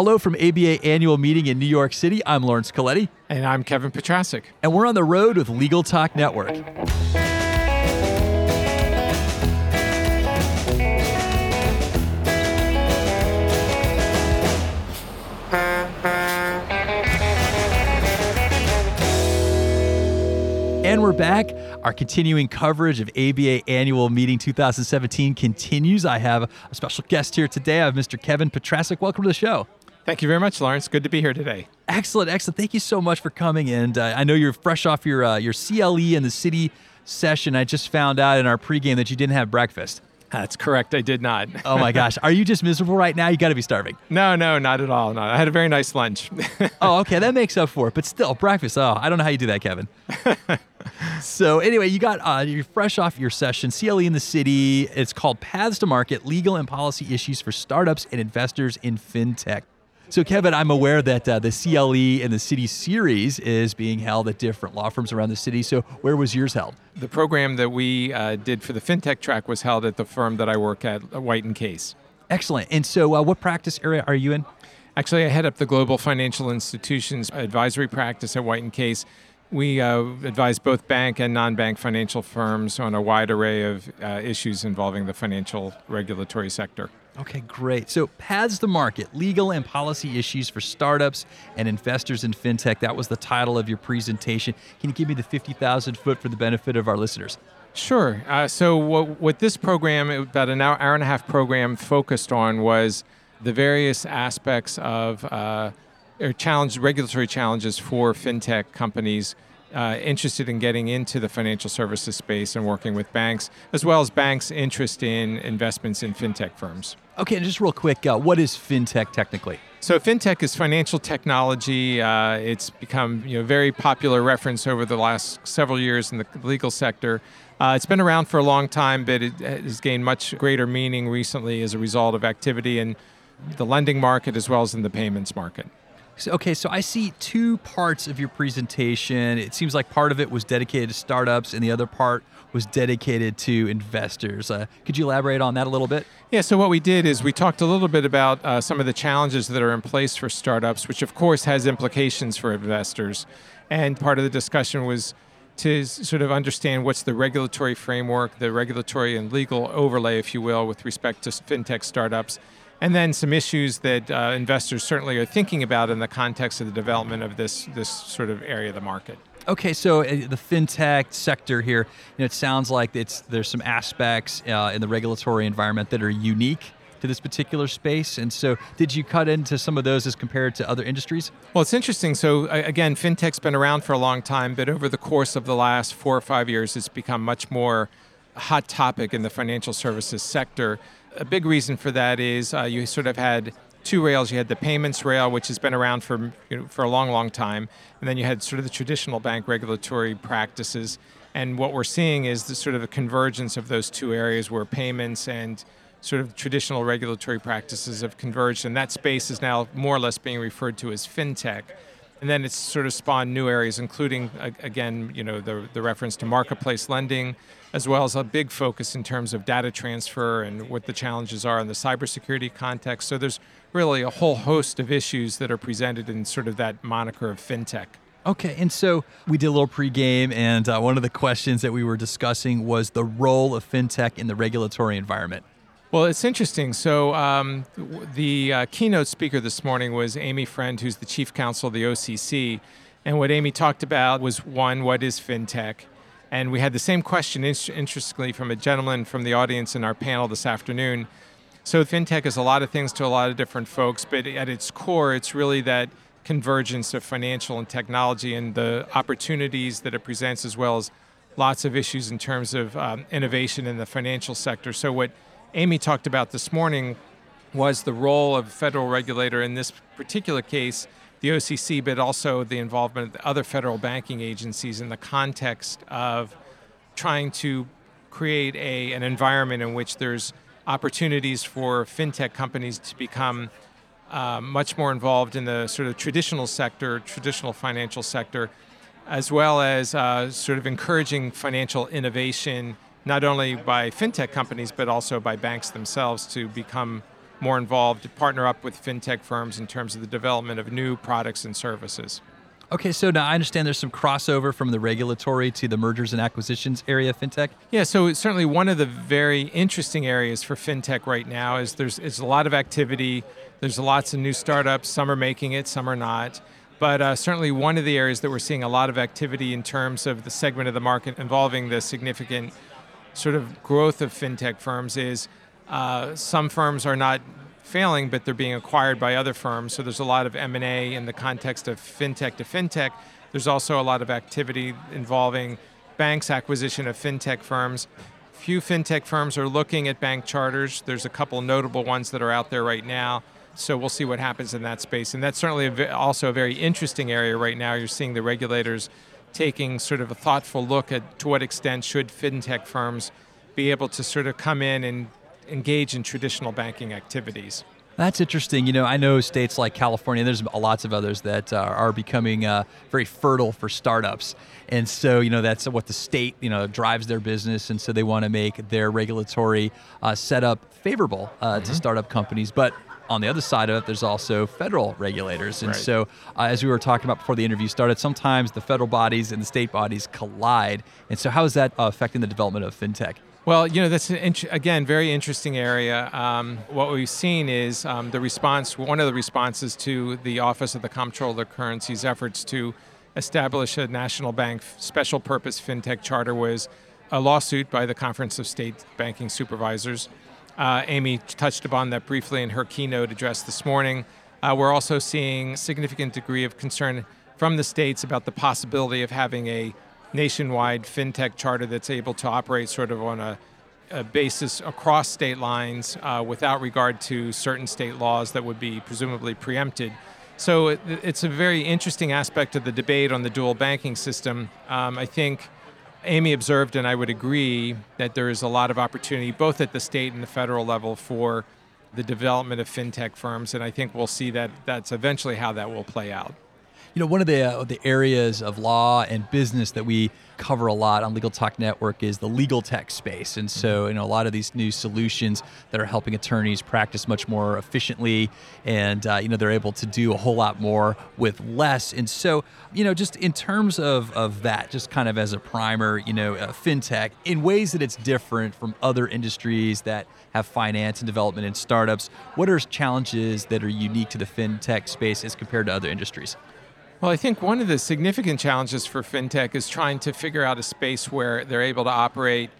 Hello from ABA annual meeting in New York City. I'm Lawrence Colletti. And I'm Kevin Petrasic. And we're on the road with Legal Talk Network. And we're back. Our continuing coverage of ABA Annual Meeting 2017 continues. I have a special guest here today. I have Mr. Kevin Petrasic. Welcome to the show. Thank you very much, Lawrence. Good to be here today. Excellent, excellent. Thank you so much for coming. And uh, I know you're fresh off your uh, your CLE in the city session. I just found out in our pregame that you didn't have breakfast. That's correct. I did not. oh my gosh. Are you just miserable right now? You got to be starving. No, no, not at all. No, I had a very nice lunch. oh, okay. That makes up for it. But still, breakfast. Oh, I don't know how you do that, Kevin. so anyway, you got uh, you're fresh off your session, CLE in the city. It's called Paths to Market: Legal and Policy Issues for Startups and Investors in FinTech. So, Kevin, I'm aware that uh, the CLE and the City series is being held at different law firms around the city. So, where was yours held? The program that we uh, did for the FinTech track was held at the firm that I work at, White and Case. Excellent. And so, uh, what practice area are you in? Actually, I head up the Global Financial Institutions Advisory Practice at White and Case. We uh, advise both bank and non bank financial firms on a wide array of uh, issues involving the financial regulatory sector. Okay, great. So, Paths to Market Legal and Policy Issues for Startups and Investors in FinTech. That was the title of your presentation. Can you give me the 50,000 foot for the benefit of our listeners? Sure. Uh, so, what, what, this program, about an hour, hour and a half program, focused on was the various aspects of uh, or challenge, regulatory challenges for FinTech companies uh, interested in getting into the financial services space and working with banks, as well as banks' interest in investments in fintech firms. Okay, and just real quick, uh, what is fintech technically? So fintech is financial technology. Uh, it's become you know very popular reference over the last several years in the legal sector. Uh, it's been around for a long time, but it has gained much greater meaning recently as a result of activity in the lending market as well as in the payments market. Okay, so I see two parts of your presentation. It seems like part of it was dedicated to startups, and the other part was dedicated to investors. Uh, could you elaborate on that a little bit? Yeah, so what we did is we talked a little bit about uh, some of the challenges that are in place for startups, which of course has implications for investors. And part of the discussion was to sort of understand what's the regulatory framework, the regulatory and legal overlay, if you will, with respect to fintech startups and then some issues that uh, investors certainly are thinking about in the context of the development of this this sort of area of the market. Okay, so uh, the fintech sector here, you know, it sounds like it's there's some aspects uh, in the regulatory environment that are unique to this particular space. And so, did you cut into some of those as compared to other industries? Well, it's interesting. So, again, fintech's been around for a long time, but over the course of the last four or five years, it's become much more hot topic in the financial services sector. A big reason for that is uh, you sort of had two rails. You had the payments rail, which has been around for you know, for a long, long time, and then you had sort of the traditional bank regulatory practices. And what we're seeing is the sort of a convergence of those two areas, where payments and sort of traditional regulatory practices have converged, and that space is now more or less being referred to as fintech. And then it's sort of spawned new areas, including again, you know, the the reference to marketplace lending, as well as a big focus in terms of data transfer and what the challenges are in the cybersecurity context. So there's really a whole host of issues that are presented in sort of that moniker of fintech. Okay, and so we did a little pregame, and uh, one of the questions that we were discussing was the role of fintech in the regulatory environment. Well, it's interesting. So, um, the uh, keynote speaker this morning was Amy Friend, who's the chief counsel of the OCC. And what Amy talked about was one, what is fintech? And we had the same question, interestingly, from a gentleman from the audience in our panel this afternoon. So, fintech is a lot of things to a lot of different folks, but at its core, it's really that convergence of financial and technology and the opportunities that it presents, as well as lots of issues in terms of um, innovation in the financial sector. So, what Amy talked about this morning was the role of federal regulator in this particular case the OCC, but also the involvement of the other federal banking agencies in the context of trying to create a, an environment in which there's opportunities for fintech companies to become uh, much more involved in the sort of traditional sector, traditional financial sector, as well as uh, sort of encouraging financial innovation, not only by fintech companies, but also by banks themselves to become more involved, to partner up with fintech firms in terms of the development of new products and services. Okay, so now I understand there's some crossover from the regulatory to the mergers and acquisitions area of fintech. Yeah, so certainly one of the very interesting areas for fintech right now is there's, a lot of activity. There's lots of new startups. Some are making it, some are not. But uh, certainly one of the areas that we're seeing a lot of activity in terms of the segment of the market involving the significant sort of growth of fintech firms is uh, some firms are not failing, but they're being acquired by other firms. So there's a lot of M&A in the context of fintech to fintech. There's also a lot of activity involving banks' acquisition of fintech firms. Few fintech firms are looking at bank charters. There's a couple notable ones that are out there right now. So we'll see what happens in that space. And that's certainly also a very interesting area right now. You're seeing the regulators taking sort of a thoughtful look at to what extent should fintech firms be able to sort of come in and engage in traditional banking activities. That's interesting. You know, I know states like California, there's lots of others that uh, are becoming uh, very fertile for startups. And so, you know, that's what the state, you know, drives their business. And so they want to make their regulatory uh, setup favorable uh, mm-hmm. to startup companies. But on the other side of it, there's also federal regulators. And right. so, uh, as we were talking about before the interview started, sometimes the federal bodies and the state bodies collide. And so, how is that uh, affecting the development of fintech? Well, you know, that's an int- again very interesting area. Um, what we've seen is um, the response. One of the responses to the Office of the Comptroller of Currency's efforts to establish a national bank special purpose fintech charter was a lawsuit by the Conference of State Banking Supervisors. Uh, Amy touched upon that briefly in her keynote address this morning. Uh, we're also seeing significant degree of concern from the states about the possibility of having a nationwide fintech charter that's able to operate sort of on a, a basis across state lines uh, without regard to certain state laws that would be presumably preempted. So it, it's a very interesting aspect of the debate on the dual banking system. Um, I think Amy observed, and I would agree, that there is a lot of opportunity both at the state and the federal level for the development of fintech firms, and I think we'll see that that's eventually how that will play out. You know, one of the uh, the areas of law and business that we cover a lot on Legal Talk Network is the legal tech space, and so you know a lot of these new solutions that are helping attorneys practice much more efficiently, and uh, you know they're able to do a whole lot more with less. And so you know, just in terms of of that, just kind of as a primer, you know, uh, fintech in ways that it's different from other industries that have finance and development and startups. What are challenges that are unique to the fintech space as compared to other industries? Well, I think one of the significant challenges for fintech is trying to figure out a space where they're able to operate,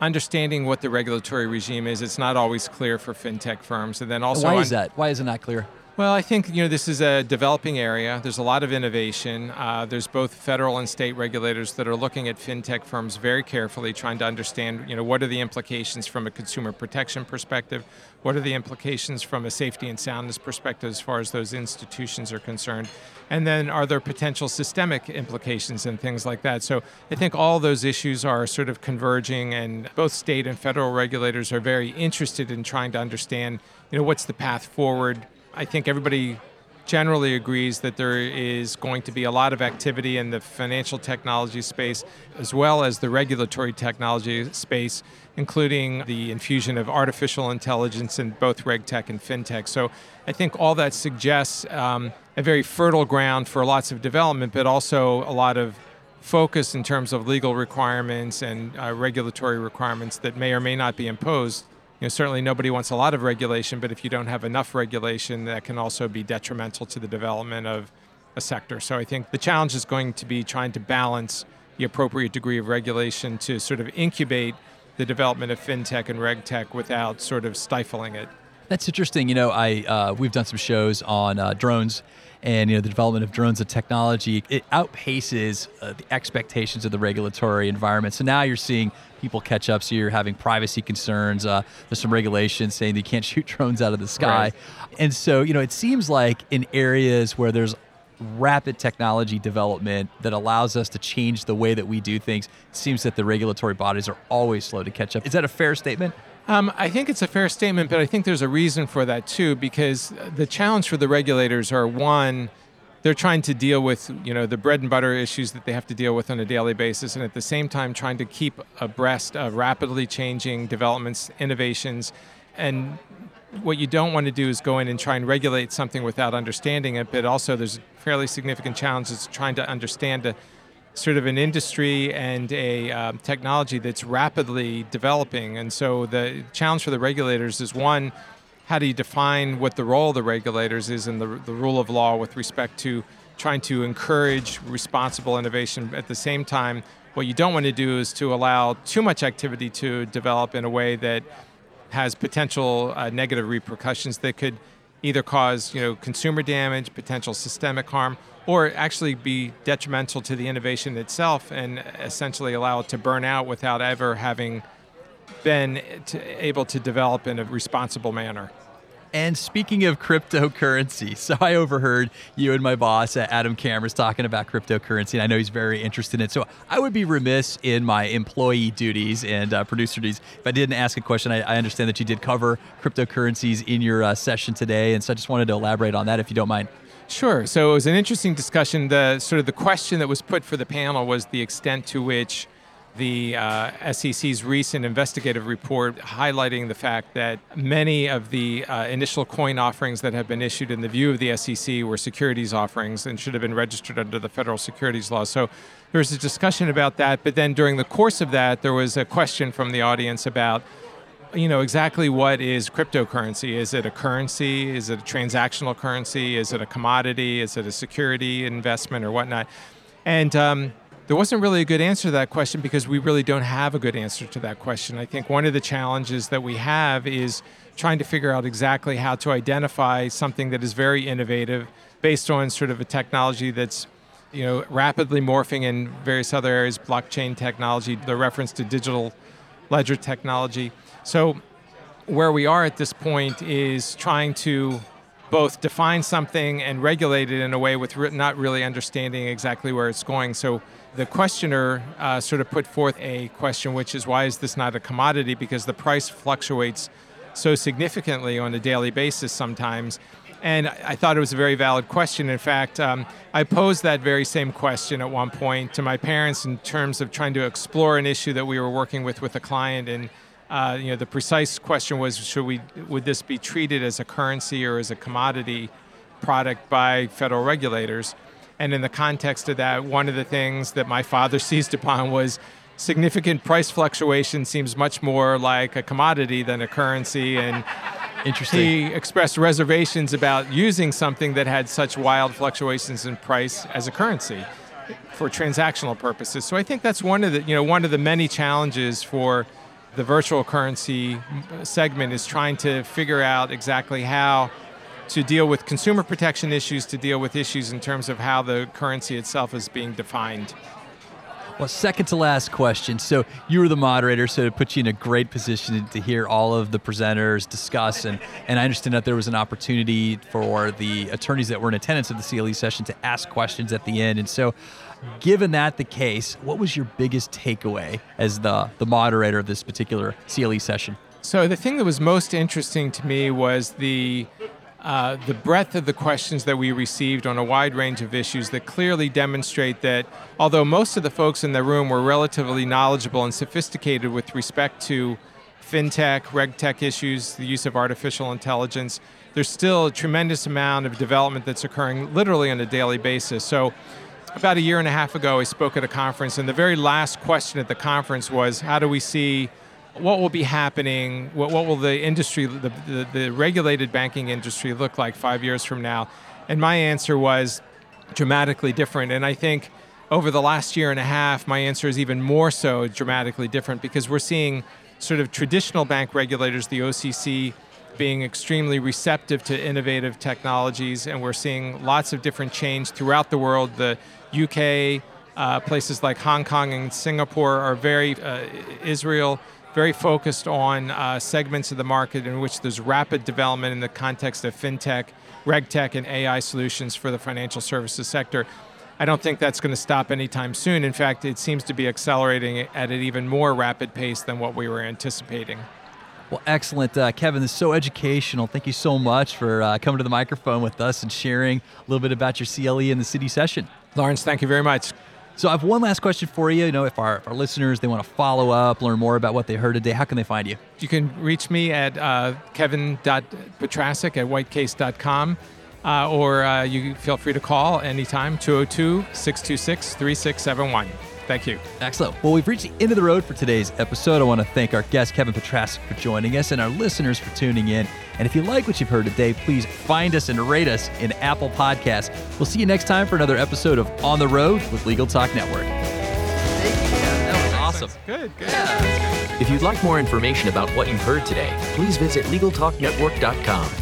understanding what the regulatory regime is. It's not always clear for fintech firms, and then also why is that? Why is it not clear? Well, I think you know this is a developing area. There's a lot of innovation. Uh, there's both federal and state regulators that are looking at fintech firms very carefully, trying to understand you know what are the implications from a consumer protection perspective, what are the implications from a safety and soundness perspective as far as those institutions are concerned, and then are there potential systemic implications and things like that. So I think all those issues are sort of converging, and both state and federal regulators are very interested in trying to understand you know what's the path forward I think everybody generally agrees that there is going to be a lot of activity in the financial technology space as well as the regulatory technology space, including the infusion of artificial intelligence in both regtech and fintech. So I think all that suggests um, a very fertile ground for lots of development, but also a lot of focus in terms of legal requirements and uh, regulatory requirements that may or may not be imposed you know, certainly nobody wants a lot of regulation, but if you don't have enough regulation, that can also be detrimental to the development of a sector. So I think the challenge is going to be trying to balance the appropriate degree of regulation to sort of incubate the development of fintech and regtech without sort of stifling it. That's interesting. You know, I uh, we've done some shows on uh, drones, and you know the development of drones and technology it outpaces uh, the expectations of the regulatory environment. So now you're seeing people catch up. So you're having privacy concerns. Uh, there's some regulations saying that you can't shoot drones out of the sky, right. and so you know it seems like in areas where there's rapid technology development that allows us to change the way that we do things. It seems that the regulatory bodies are always slow to catch up. Is that a fair statement? Um, I think it's a fair statement, but I think there's a reason for that too, because the challenge for the regulators are one, they're trying to deal with you know the bread and butter issues that they have to deal with on a daily basis, and at the same time trying to keep abreast of rapidly changing developments, innovations, and what you don't want to do is go in and try and regulate something without understanding it, but also there's fairly significant challenges trying to understand a sort of an industry and a um, technology that's rapidly developing. And so the challenge for the regulators is one, how do you define what the role of the regulators is in the, the rule of law with respect to trying to encourage responsible innovation at the same time what you don't want to do is to allow too much activity to develop in a way that has potential uh, negative repercussions that could either cause you know consumer damage, potential systemic harm, or actually be detrimental to the innovation itself and essentially allow it to burn out without ever having been to, able to develop in a responsible manner. And speaking of cryptocurrency, so I overheard you and my boss, Adam Camras, talking about cryptocurrency, and I know he's very interested in it. So I would be remiss in my employee duties and uh, producer duties if I didn't ask a question. I, I, understand that you did cover cryptocurrencies in your uh, session today, and so I just wanted to elaborate on that if you don't mind. Sure. So it was an interesting discussion. The sort of the question that was put for the panel was the extent to which the uh, SEC's recent investigative report highlighting the fact that many of the uh, initial coin offerings that have been issued in the view of the SEC were securities offerings and should have been registered under the federal securities law. So there was a discussion about that, but then during the course of that, there was a question from the audience about you know exactly what is cryptocurrency? Is it a currency? Is it a transactional currency? Is it a commodity? Is it a security investment or whatnot? And um, there wasn't really a good answer to that question because we really don't have a good answer to that question. I think one of the challenges that we have is trying to figure out exactly how to identify something that is very innovative based on sort of a technology that's you know rapidly morphing in various other areas blockchain technology the reference to digital ledger technology so where we are at this point is trying to both define something and regulate it in a way with not really understanding exactly where it's going so the questioner uh, sort of put forth a question, which is why is this not a commodity? Because the price fluctuates so significantly on a daily basis sometimes. And I thought it was a very valid question. In fact, um, I posed that very same question at one point to my parents in terms of trying to explore an issue that we were working with with a client. And uh, you know, the precise question was: Should we would this be treated as a currency or as a commodity product by federal regulators? And in the context of that, one of the things that my father seized upon was significant price fluctuation seems much more like a commodity than a currency. And Interesting. He expressed reservations about using something that had such wild fluctuations in price as a currency for transactional purposes. So I think that's one of the you know one of the many challenges for the virtual currency segment is trying to figure out exactly how to deal with consumer protection issues, to deal with issues in terms of how the currency itself is being defined. Well, second to last question. So you were the moderator, so it put you in a great position to hear all of the presenters discuss, and and I understand that there was an opportunity for the attorneys that were in attendance at the CLE session to ask questions at the end. And so, given that the case, what was your biggest takeaway as the the moderator of this particular CLE session? So the thing that was most interesting to me was the uh, the breadth of the questions that we received on a wide range of issues that clearly demonstrate that although most of the folks in the room were relatively knowledgeable and sophisticated with respect to fintech, regtech issues, the use of artificial intelligence, there's still a tremendous amount of development that's occurring literally on a daily basis. So, about a year and a half ago, I spoke at a conference, and the very last question at the conference was how do we see what will be happening? What, what will the industry, the, the, the, regulated banking industry, look like five years from now? And my answer was dramatically different. And I think over the last year and a half, my answer is even more so dramatically different because we're seeing sort of traditional bank regulators, the OCC, being extremely receptive to innovative technologies, and we're seeing lots of different change throughout the world. The UK, uh, places like Hong Kong and Singapore are very, uh, Israel very focused on uh, segments of the market in which there's rapid development in the context of fintech, regtech, and AI solutions for the financial services sector. I don't think that's going to stop anytime soon. In fact, it seems to be accelerating at an even more rapid pace than what we were anticipating. Well, excellent. Uh, Kevin, this is so educational. Thank you so much for uh, coming to the microphone with us and sharing a little bit about your CLE and the city session. Lawrence, thank you very much. So I have one last question for you. You know, if our, if our listeners they want to follow up, learn more about what they heard today, how can they find you? You can reach me at uh, kevin.petrasic at whitecase.com. Uh, or uh, you feel free to call anytime 202 626 3671. Thank you. Excellent. Well, we've reached the end of the road for today's episode. I want to thank our guest, Kevin Petrasic, for joining us and our listeners for tuning in. And if you like what you've heard today, please find us and rate us in Apple Podcasts. We'll see you next time for another episode of On the Road with Legal Talk Network. Thank you, Kevin. That was awesome. Good, good. If you'd like more information about what you've heard today, please visit LegalTalkNetwork.com.